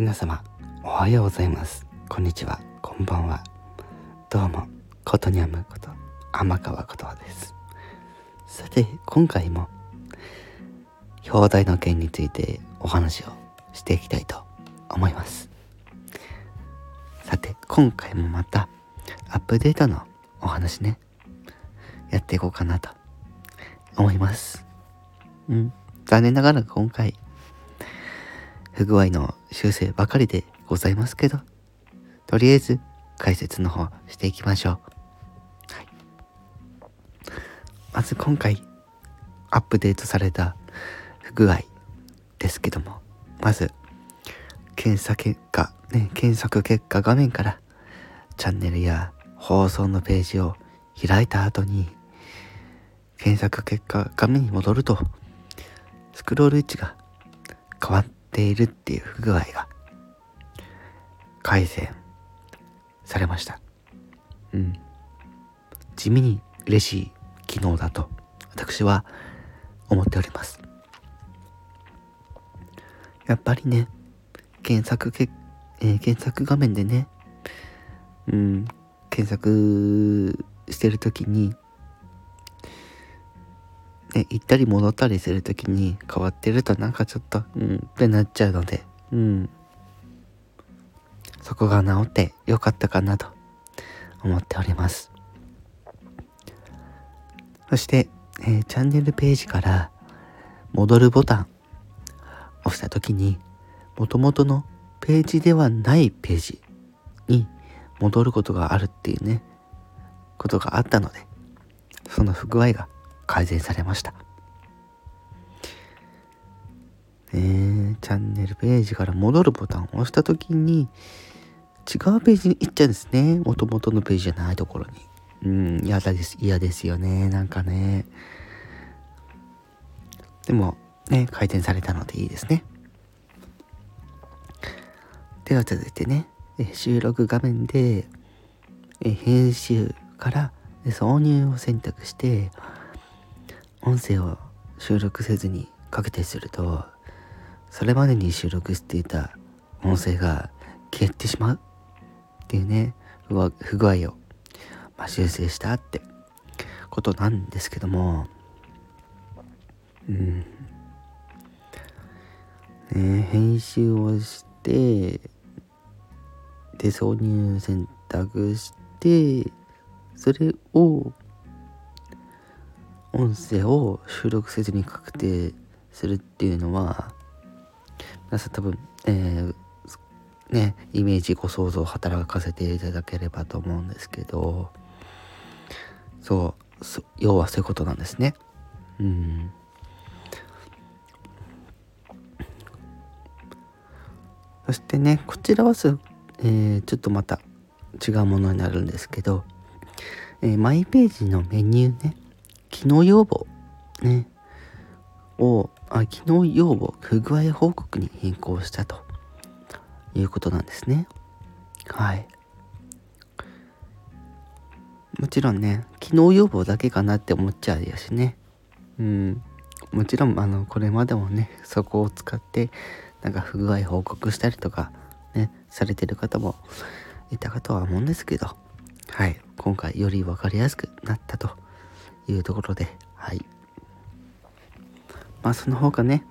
皆様おはようございます。こんにちは。こんばんは。どうもことにゃむこと天川ことはです。さて今回も表題の件についてお話をしていきたいと思います。さて今回もまたアップデートのお話ねやっていこうかなと思います。うん。残念ながら今回不具合の修正ばかりでございますけどとりあえず解説の方していきましょう、はい、まず今回アップデートされた不具合ですけどもまず検査結果ね検索結果画面からチャンネルや放送のページを開いた後に検索結果画面に戻るとスクロール位置が変わっているっていう不具合が改善されました。うん。地味に嬉しい機能だと私は思っております。やっぱりね、検索け、えー、検索画面でね、うん、検索してるときに、ね、行ったり戻ったりするときに変わってるとなんかちょっと、うんってなっちゃうので、うん。そこが治ってよかったかなと思っております。そして、えー、チャンネルページから戻るボタン押した時に元々のページではないページに戻ることがあるっていうね、ことがあったので、その不具合が改善されました。えー、チャンネルページから戻るボタンを押した時に違うページに行っちゃうんですね。元々のページじゃないところに。うん、嫌です。嫌ですよね。なんかね。でも、ね、回転されたのでいいですね。では続いてね、収録画面で、編集から挿入を選択して、音声を収録せずにかけてすると、それまでに収録していた音声が消えてしまうっていうね、不具合を、まあ、修正したってことなんですけども、うん。ね、編集をして、で、挿入選択して、それを音声を収録せずに確定するっていうのは皆さん多分、えー、ねイメージご想像を働かせていただければと思うんですけどそう要はそういうことなんですね。うん。そしてねこちらはす、えー、ちょっとまた違うものになるんですけど、えー、マイページのメニューね。機能要望ね、を、あ機能要望、不具合報告に変更したということなんですね。はい。もちろんね、機能要望だけかなって思っちゃうやしね。うん。もちろん、あの、これまでもね、そこを使って、なんか不具合報告したりとか、ね、されてる方もいたかとは思うんですけど、はい。今回より分かりやすくなったというところで、はい。まあその他ね、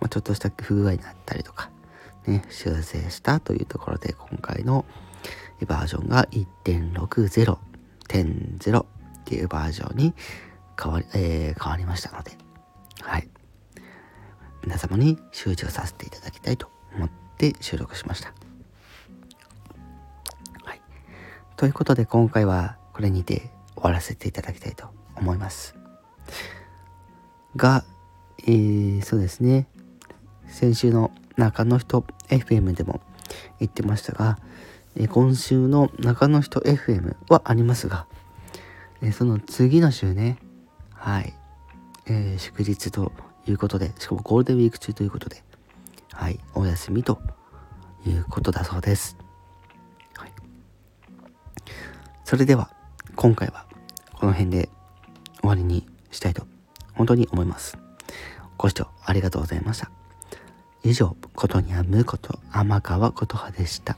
まあ、ちょっとした不具合になったりとか、ね、修正したというところで今回のバージョンが1.60.0っていうバージョンに変わり、えー、変わりましたので、はい。皆様に周知をさせていただきたいと思って収録しました。はい。ということで今回はこれにて終わらせていただきたいと思います。が、えー、そうですね。先週の中の人 FM でも言ってましたが、えー、今週の中の人 FM はありますが、えー、その次の週ね、はい、えー、祝日ということで、しかもゴールデンウィーク中ということで、はい、お休みということだそうです。はい、それでは、今回はこの辺で終わりにしたいと本当に思います。ご視聴ありがとうございました。以上、ことにゃむこと天川琴葉でした。